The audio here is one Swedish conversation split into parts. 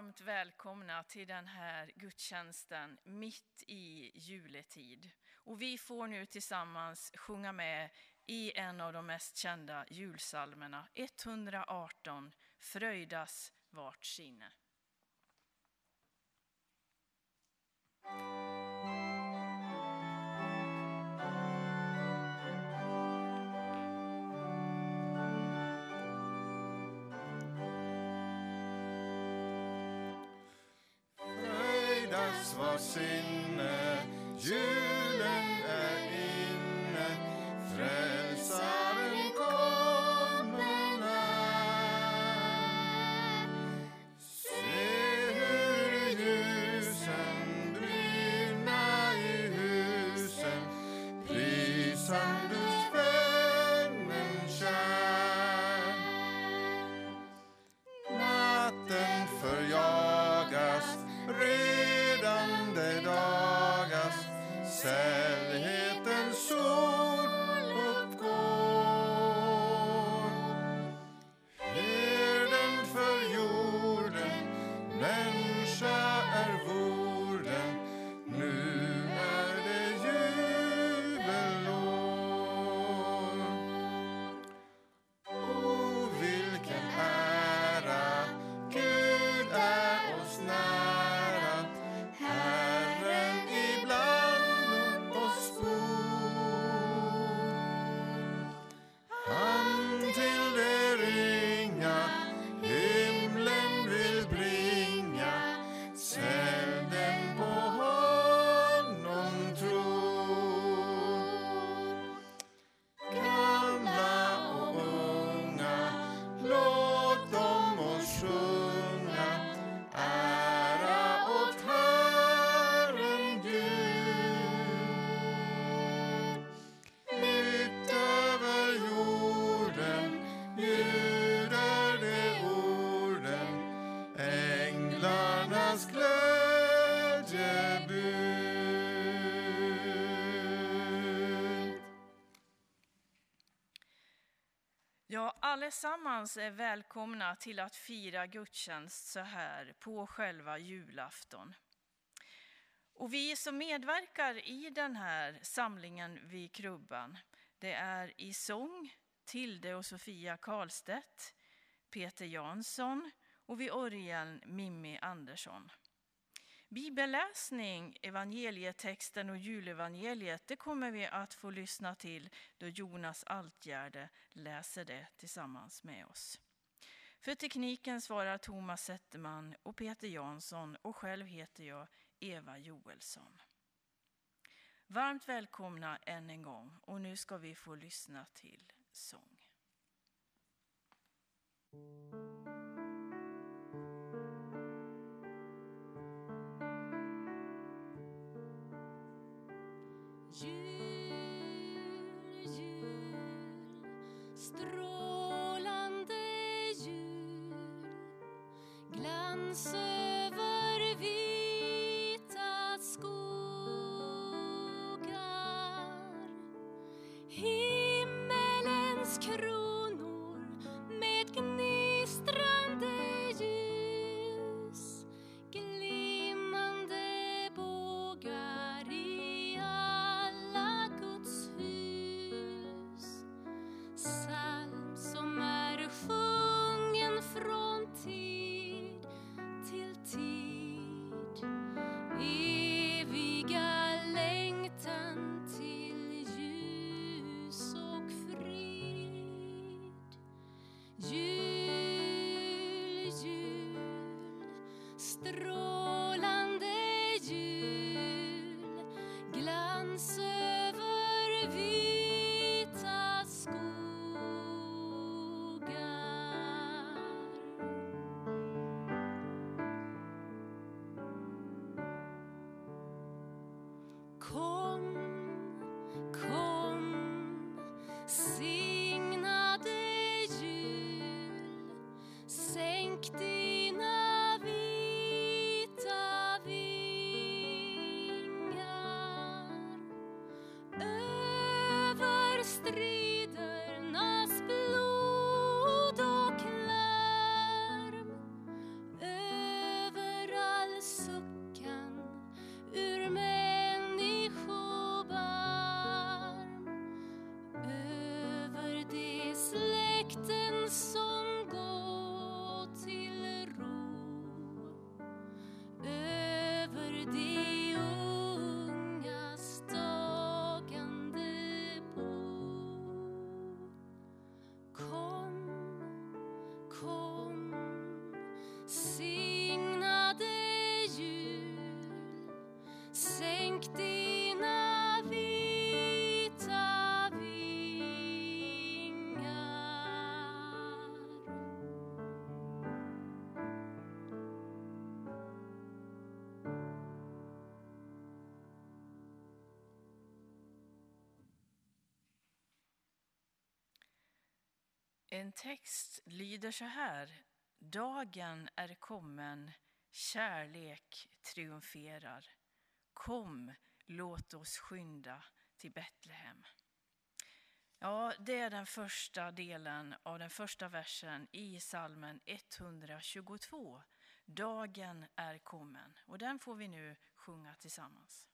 varmt välkomna till den här gudstjänsten mitt i juletid. Och vi får nu tillsammans sjunga med i en av de mest kända julsalmerna, 118, Fröjdas vart sinne. Vart Ja, allesammans är välkomna till att fira gudstjänst så här på själva julafton. Och vi som medverkar i den här samlingen vid krubban, det är i sång Tilde och Sofia Karlstedt, Peter Jansson och vid orgeln Mimmi Andersson. Bibelläsning, evangelietexten och julevangeliet, det kommer vi att få lyssna till då Jonas Altgärde läser det tillsammans med oss. För tekniken svarar Thomas Zetterman och Peter Jansson och själv heter jag Eva Joelsson. Varmt välkomna än en gång och nu ska vi få lyssna till sång. Jul, nuestro cold. En text lyder så här. Dagen är kommen, kärlek triumferar. Kom, låt oss skynda till Betlehem. Ja, det är den första delen av den första versen i salmen 122. Dagen är kommen. Och den får vi nu sjunga tillsammans.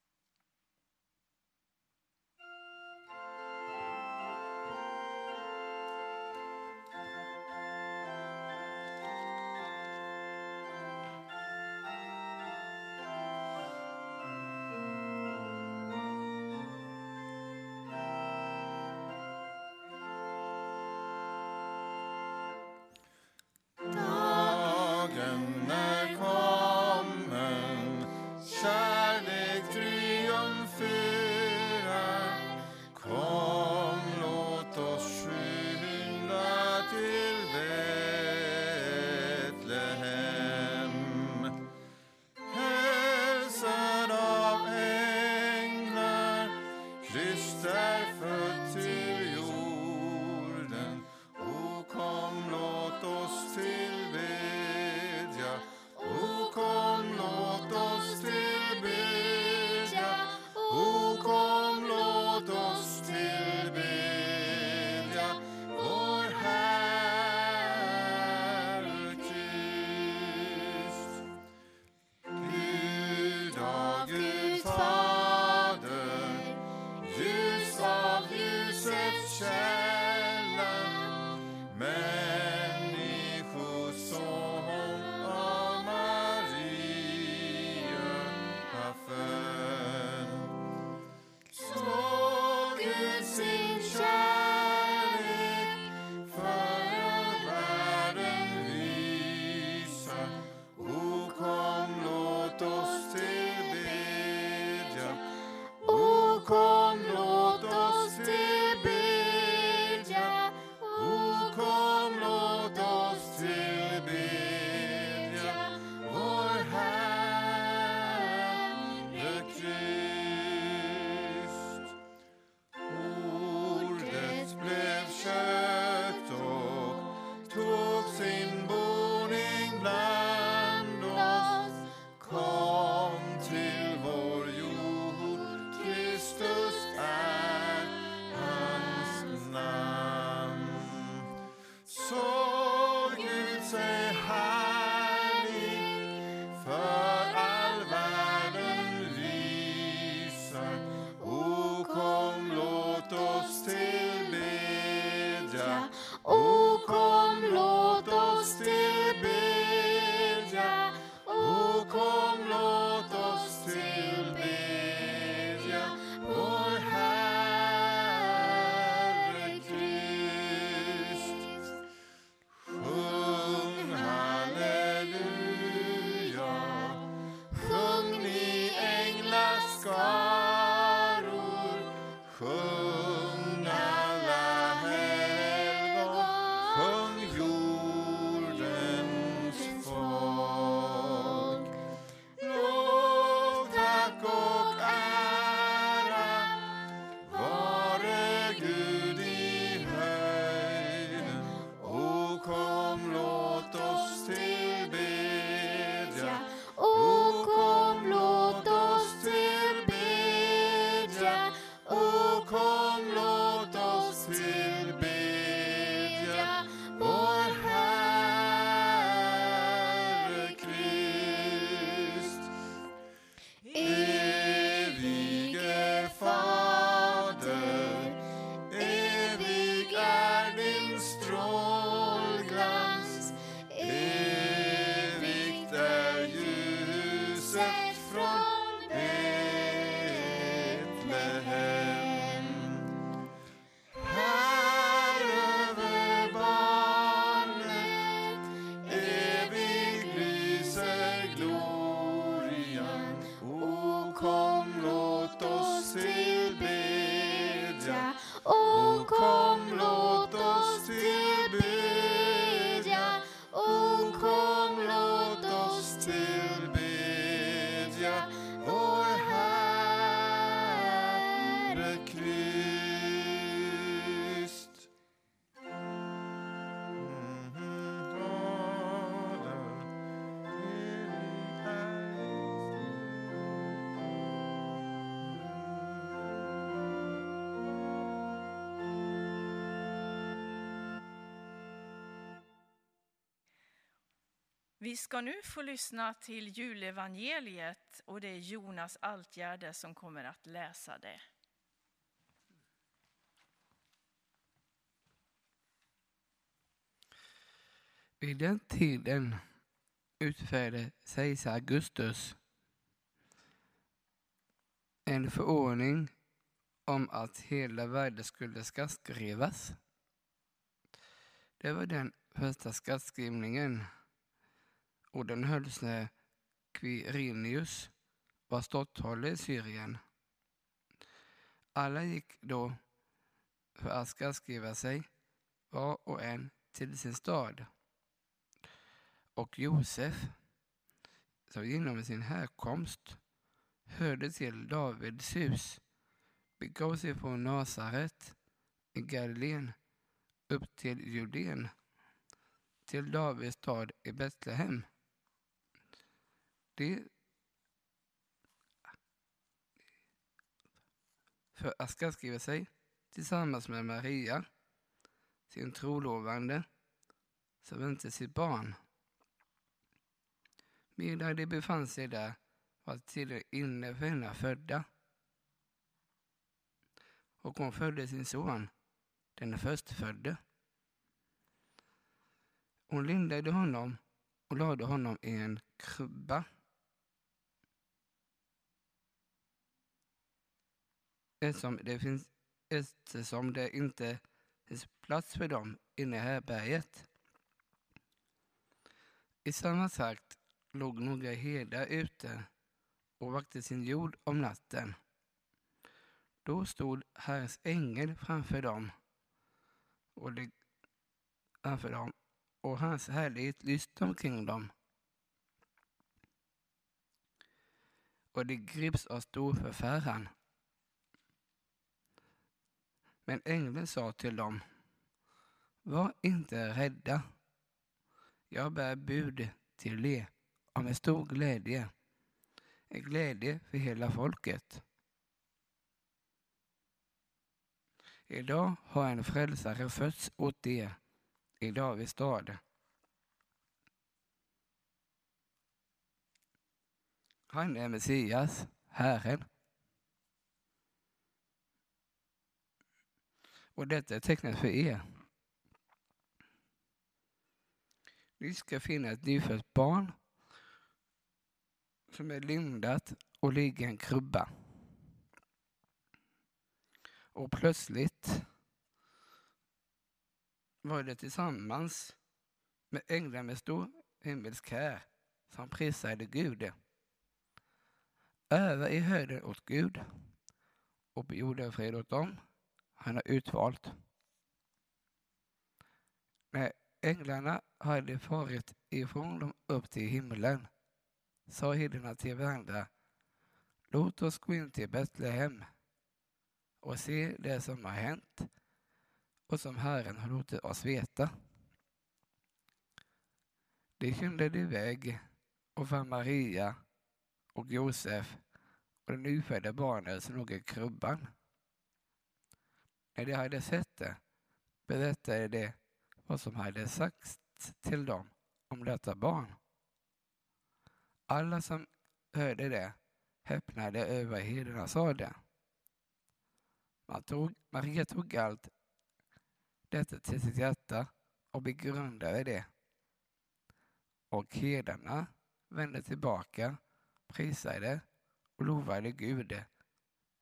Vi ska nu få lyssna till julevangeliet och det är Jonas Altgärde som kommer att läsa det. Vid den tiden utfärdade kejsar Augustus en förordning om att hela världen skulle skattskrivas. Det var den första skattskrivningen Orden hölls när Quirinius var ståthållare i Syrien. Alla gick då för att skattskriva sig, var och en till sin stad. Och Josef, som genom sin härkomst hörde till Davids hus, begav sig från Nasaret i Galileen upp till Judeen, till Davids stad i Betlehem. Det för att skattskriva sig tillsammans med Maria, sin trolovande, som väntade sitt barn. Medan de befann sig där var tiden inne för henne födda. Och hon födde sin son, den förstfödde. Hon lindade honom och lade honom i en krubba. Eftersom det, finns, eftersom det inte finns plats för dem inne i härbärget. I samma takt låg några herdar ute och vakte sin jord om natten. Då stod Herrens ängel framför dem och, det, framför dem och hans härlighet lyste omkring dem. Och de grips av stor förfäran. Men ängeln sa till dem, var inte rädda. Jag bär bud till er om en stor glädje, en glädje för hela folket. Idag har en frälsare fötts åt er i Davids stad. Han är Messias, Herren. Och detta är tecknet för er. Ni ska finna ett nyfött barn som är lindat och ligger i en krubba. Och plötsligt var det tillsammans med änglar med stor himmelsk här som prisade Gud. Över i höjden åt Gud och på jorden fred åt dem han har utvalt. När änglarna hade farit ifrån dem upp till himlen sa herdarna till varandra Låt oss gå in till Betlehem och se det som har hänt och som Herren har låtit oss veta. De skyndade iväg och fann Maria och Josef och det nyfödda barnet som låg i krubban. När de hade sett det berättade de vad som hade sagts till dem om detta barn. Alla som hörde det häpnade över vad herdarna sade. Man tog, Maria tog allt detta till sitt hjärta och begrundade det. Och herdarna vände tillbaka, prisade och lovade Gud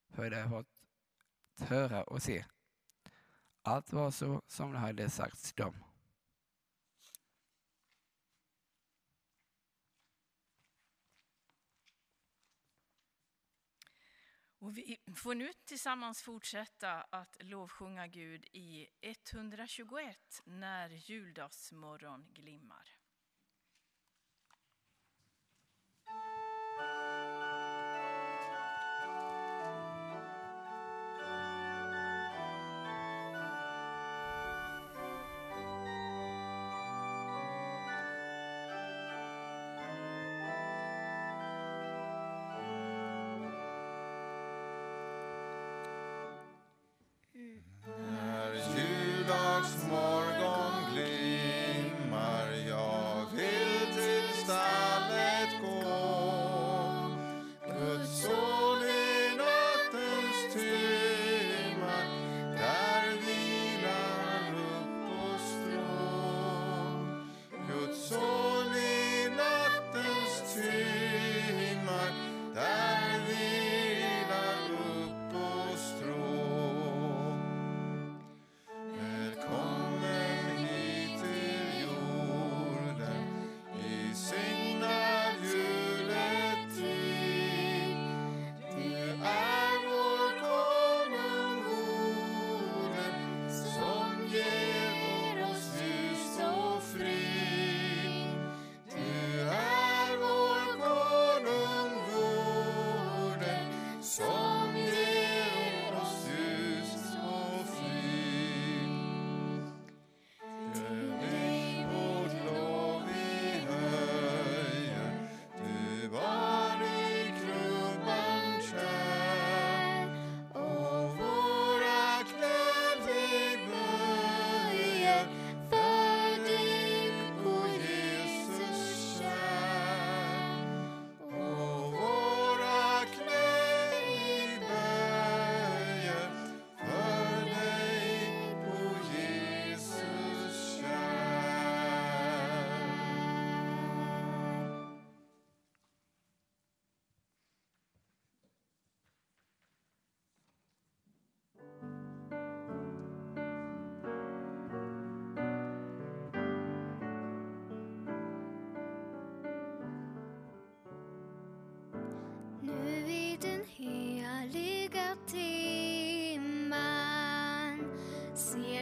för det fått höra och se. Allt var så som det hade sagts dem. Och vi får nu tillsammans fortsätta att lovsjunga Gud i 121 när juldagsmorgon glimmar.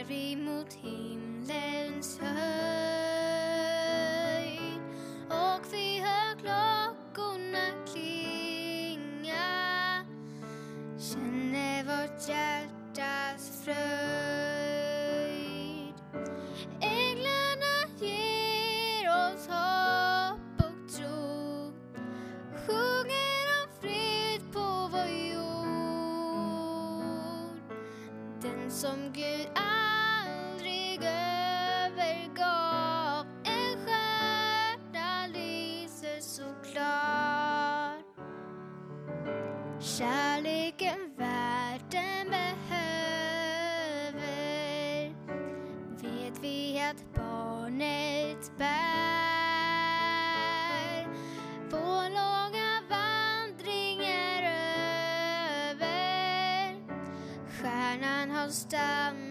Ser vi mot himlens höjd. Och vi hör klockorna klinga. Känner vårt hjärtas fröjd. Änglarna ger oss hopp och tro. Sjunger om fred på vår jord. Den som Gud är övergav. En stjärna lyser så klar Kärleken världen behöver. Vet vi att barnet bär. Vår långa vandring är över. Stjärnan har stannat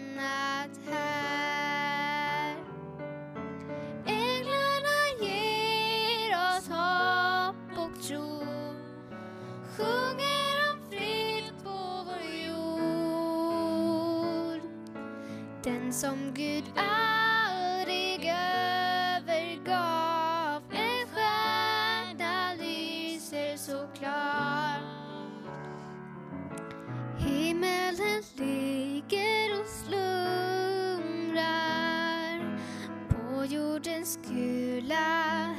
som Gud aldrig övergav En stjärna lyser så klar Himmelen ligger och slumrar på jordens gula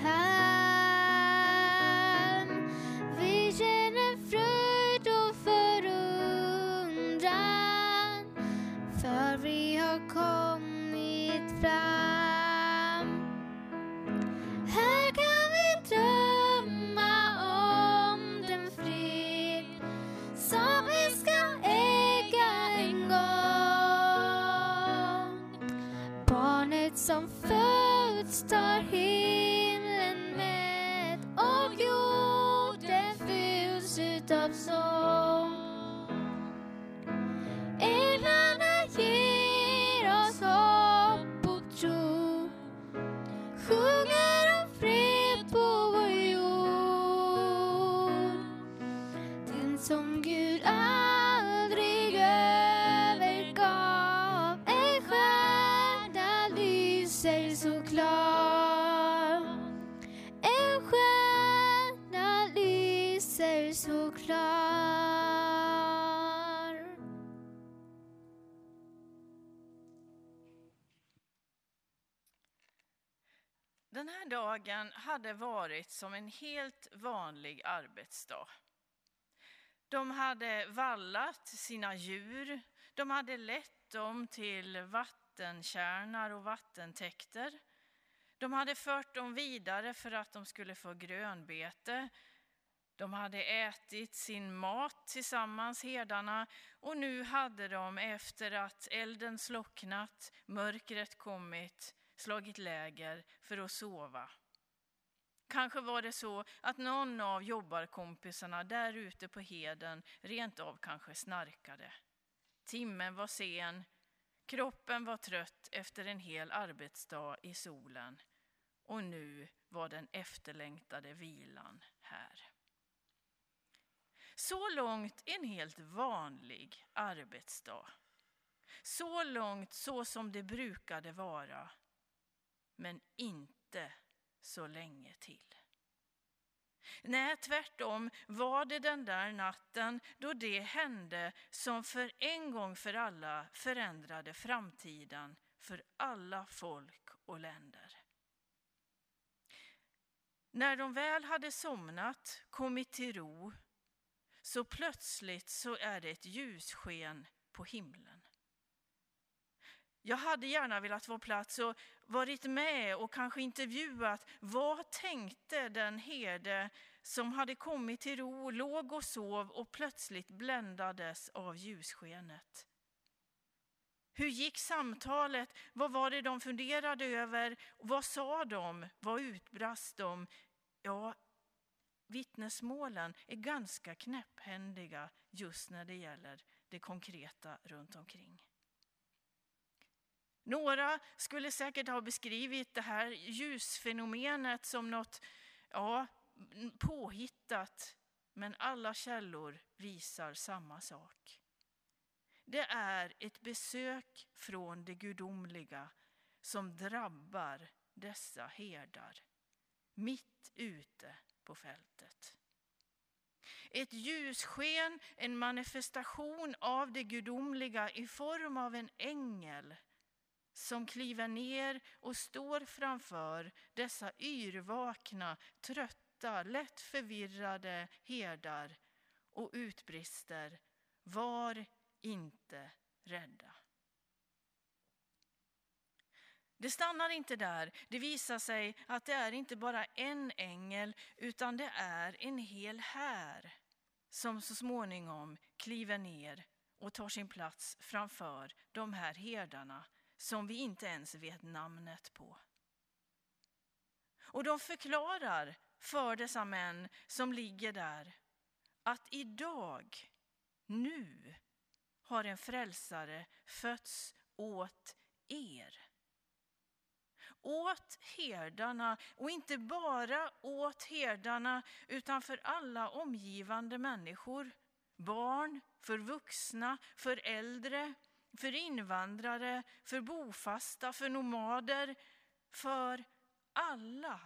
halm. Vi känner fröjd och förundran för vi har kommit fram. Dagen hade varit som en helt vanlig arbetsdag. De hade vallat sina djur, de hade lett dem till vattenkärnar och vattentäkter. De hade fört dem vidare för att de skulle få grönbete. De hade ätit sin mat tillsammans, herdarna, och nu hade de efter att elden slocknat, mörkret kommit, slagit läger för att sova. Kanske var det så att någon av jobbarkompisarna där ute på heden rent av kanske snarkade. Timmen var sen, kroppen var trött efter en hel arbetsdag i solen och nu var den efterlängtade vilan här. Så långt en helt vanlig arbetsdag. Så långt så som det brukade vara. Men inte så länge till. Nej, tvärtom var det den där natten då det hände som för en gång för alla förändrade framtiden för alla folk och länder. När de väl hade somnat, kommit till ro, så plötsligt så är det ett ljussken på himlen. Jag hade gärna velat vara plats och varit med och kanske intervjuat vad tänkte den herde som hade kommit till ro, låg och sov och plötsligt bländades av ljusskenet. Hur gick samtalet? Vad var det de funderade över? Vad sa de? Vad utbrast de? Ja, vittnesmålen är ganska knäpphändiga just när det gäller det konkreta runt omkring. Några skulle säkert ha beskrivit det här ljusfenomenet som något ja, påhittat, men alla källor visar samma sak. det är ett besök från det gudomliga som drabbar dessa herdar mitt ute på fältet. Ett ljussken, en manifestation av det gudomliga i form av en ängel som kliver ner och står framför dessa yrvakna, trötta, lätt förvirrade herdar och utbrister Var inte rädda. Det stannar inte där. Det visar sig att det är inte bara en ängel utan det är en hel här som så småningom kliver ner och tar sin plats framför de här herdarna som vi inte ens vet namnet på. Och de förklarar för dessa män som ligger där att idag, nu, har en frälsare fötts åt er. Åt herdarna, och inte bara åt herdarna utan för alla omgivande människor. Barn, för vuxna, för äldre, för invandrare, för bofasta, för nomader. För alla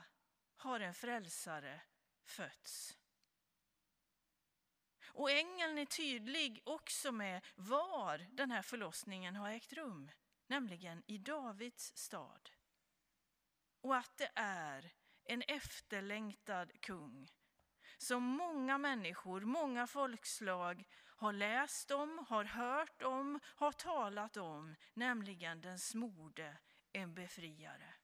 har en frälsare fötts. Och ängeln är tydlig också med var den här förlossningen har ägt rum, nämligen i Davids stad. Och att det är en efterlängtad kung som många människor, många folkslag har läst om, har hört om, har talat om, nämligen den smorde, en befriare.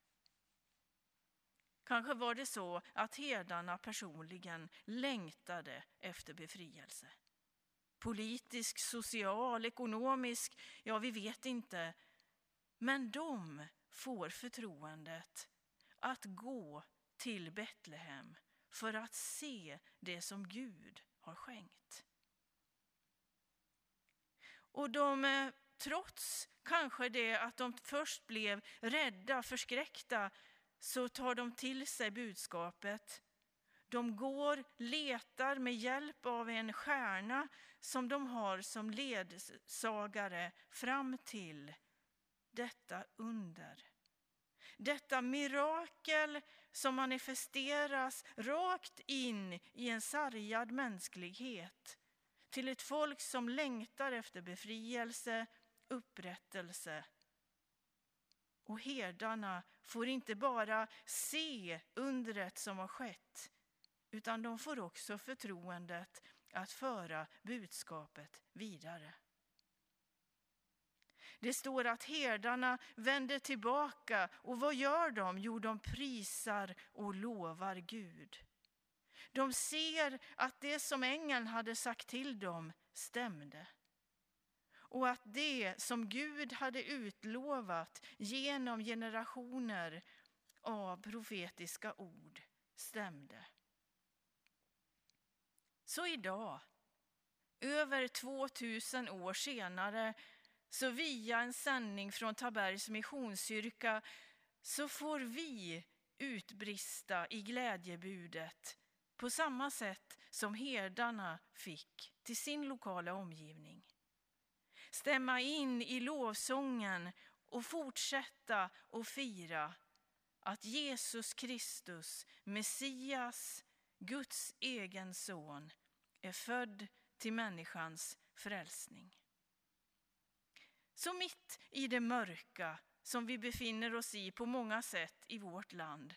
Kanske var det så att herdarna personligen längtade efter befrielse. Politisk, social, ekonomisk, ja vi vet inte. Men de får förtroendet att gå till Betlehem för att se det som Gud har skänkt. Och de, eh, trots kanske det att de först blev rädda, förskräckta, så tar de till sig budskapet. De går, letar med hjälp av en stjärna som de har som ledsagare fram till detta under. Detta mirakel som manifesteras rakt in i en sargad mänsklighet till ett folk som längtar efter befrielse, upprättelse. Och herdarna får inte bara se undret som har skett utan de får också förtroendet att föra budskapet vidare. Det står att herdarna vänder tillbaka och vad gör de? Jo, de prisar och lovar Gud. De ser att det som ängeln hade sagt till dem stämde. Och att det som Gud hade utlovat genom generationer av profetiska ord stämde. Så idag, över 2000 år senare, så via en sändning från Tabergs Missionskyrka så får vi utbrista i glädjebudet på samma sätt som herdarna fick till sin lokala omgivning. Stämma in i lovsången och fortsätta att fira att Jesus Kristus, Messias, Guds egen son, är född till människans frälsning. Så mitt i det mörka som vi befinner oss i på många sätt i vårt land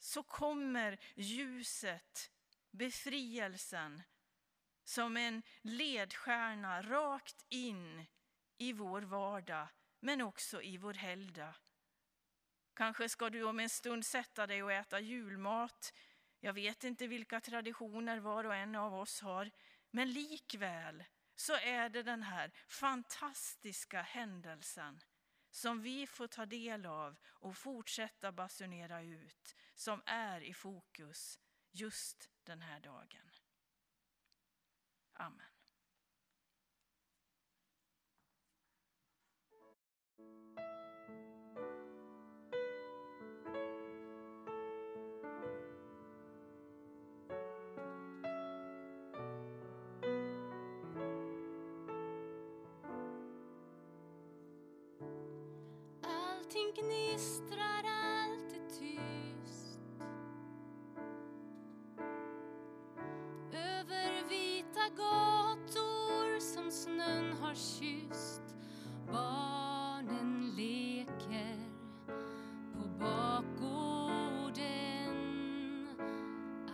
så kommer ljuset, befrielsen som en ledstjärna rakt in i vår vardag men också i vår helgdag. Kanske ska du om en stund sätta dig och äta julmat. Jag vet inte vilka traditioner var och en av oss har, men likväl så är det den här fantastiska händelsen som vi får ta del av och fortsätta basunera ut, som är i fokus just den här dagen. Amen. Allting gnistrar gator som snön har kysst. Barnen leker på bakgården.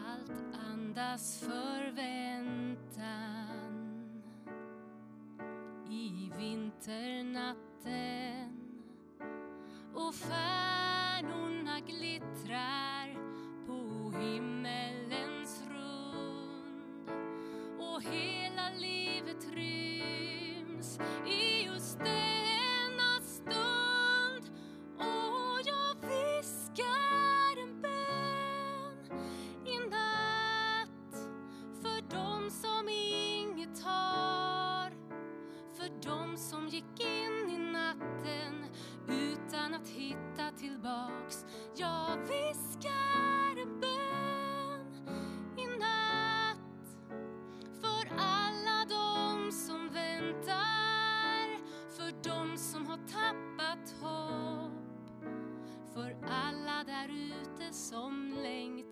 Allt andas förväntan. I vinternatten. Och stjärnorna glittrar på himlen. Gick in i natten utan att hitta tillbaks. Jag viskar en bön i natt för alla de som väntar, för de som har tappat hopp, för alla där ute som längtar.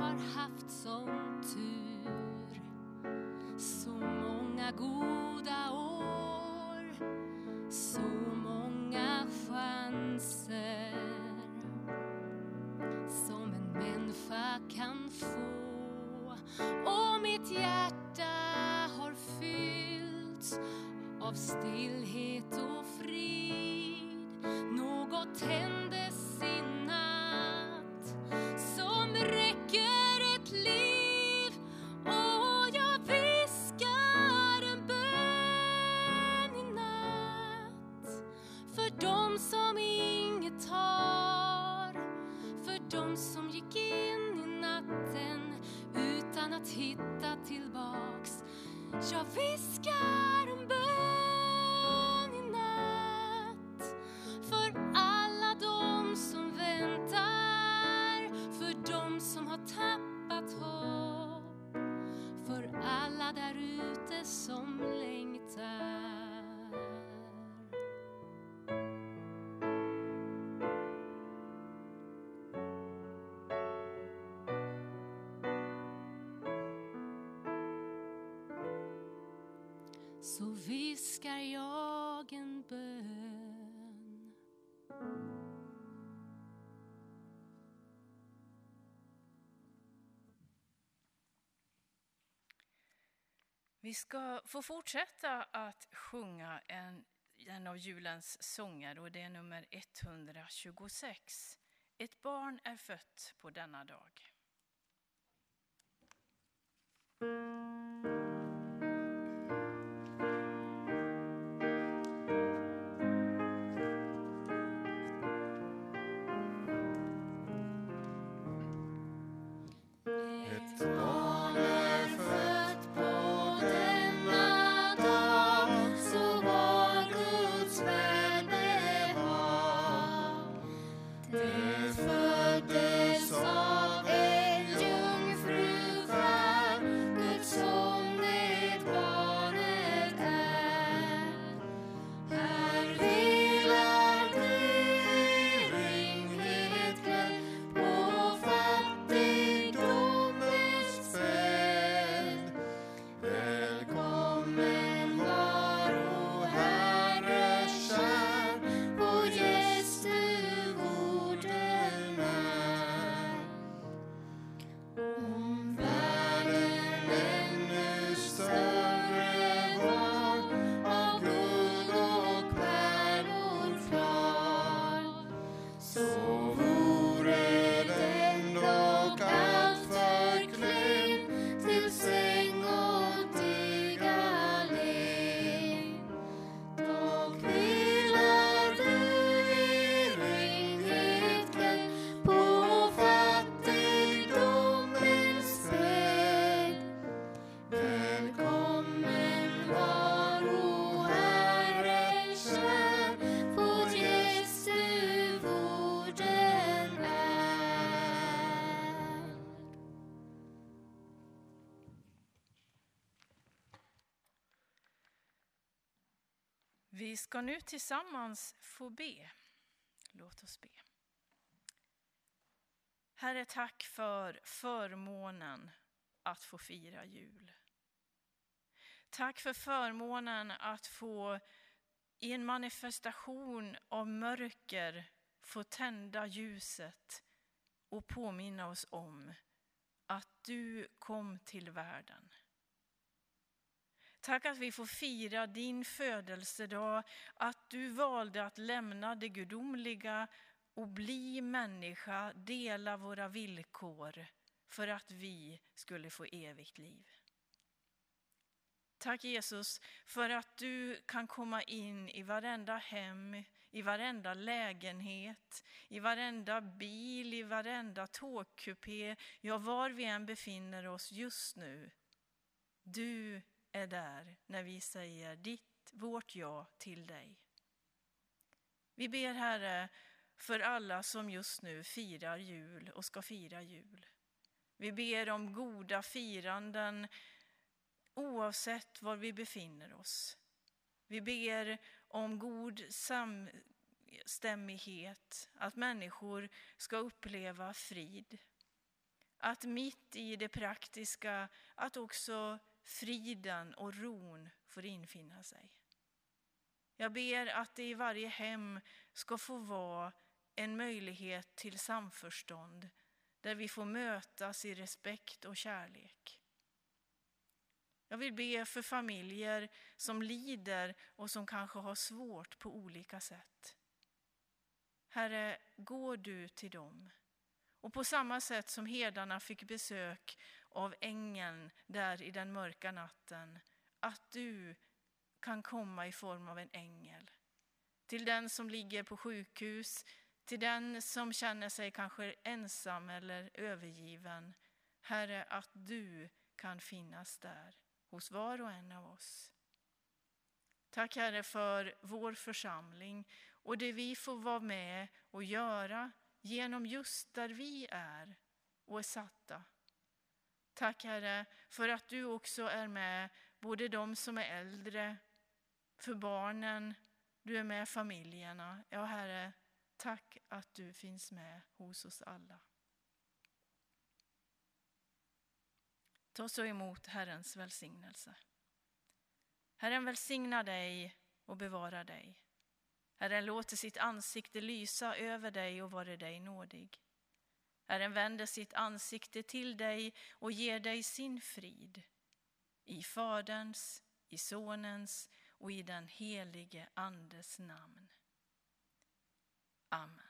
Har haft sån tur. Så många goda Jag viskar en bön i natt för alla de som väntar, för de som har tappat hopp, för alla där ute som så viskar jag en bön. Vi ska få fortsätta att sjunga en, en av julens sånger och det är nummer 126. Ett barn är fött på denna dag. Ska nu tillsammans få be. Låt oss be. Herre, tack för förmånen att få fira jul. Tack för förmånen att få i en manifestation av mörker få tända ljuset och påminna oss om att du kom till världen. Tack att vi får fira din födelsedag, att du valde att lämna det gudomliga och bli människa, dela våra villkor för att vi skulle få evigt liv. Tack Jesus för att du kan komma in i varenda hem, i varenda lägenhet, i varenda bil, i varenda tågkupé, ja var vi än befinner oss just nu. Du är där när vi säger ditt, vårt ja till dig. Vi ber Herre för alla som just nu firar jul och ska fira jul. Vi ber om goda firanden oavsett var vi befinner oss. Vi ber om god samstämmighet, att människor ska uppleva frid. Att mitt i det praktiska, att också friden och ron får infinna sig. Jag ber att det i varje hem ska få vara en möjlighet till samförstånd där vi får mötas i respekt och kärlek. Jag vill be för familjer som lider och som kanske har svårt på olika sätt. Herre, gå du till dem. Och på samma sätt som herdarna fick besök av ängeln där i den mörka natten, att du kan komma i form av en ängel. Till den som ligger på sjukhus, till den som känner sig kanske ensam eller övergiven. Herre, att du kan finnas där hos var och en av oss. Tack Herre för vår församling och det vi får vara med och göra genom just där vi är och är satta. Tack Herre för att du också är med både de som är äldre, för barnen, du är med familjerna. Ja Herre, tack att du finns med hos oss alla. Ta så emot Herrens välsignelse. Herren välsignar dig och bevarar dig. Herren låter sitt ansikte lysa över dig och vare dig nådig. Herren vänder sitt ansikte till dig och ger dig sin frid. I Faderns, i Sonens och i den helige Andes namn. Amen.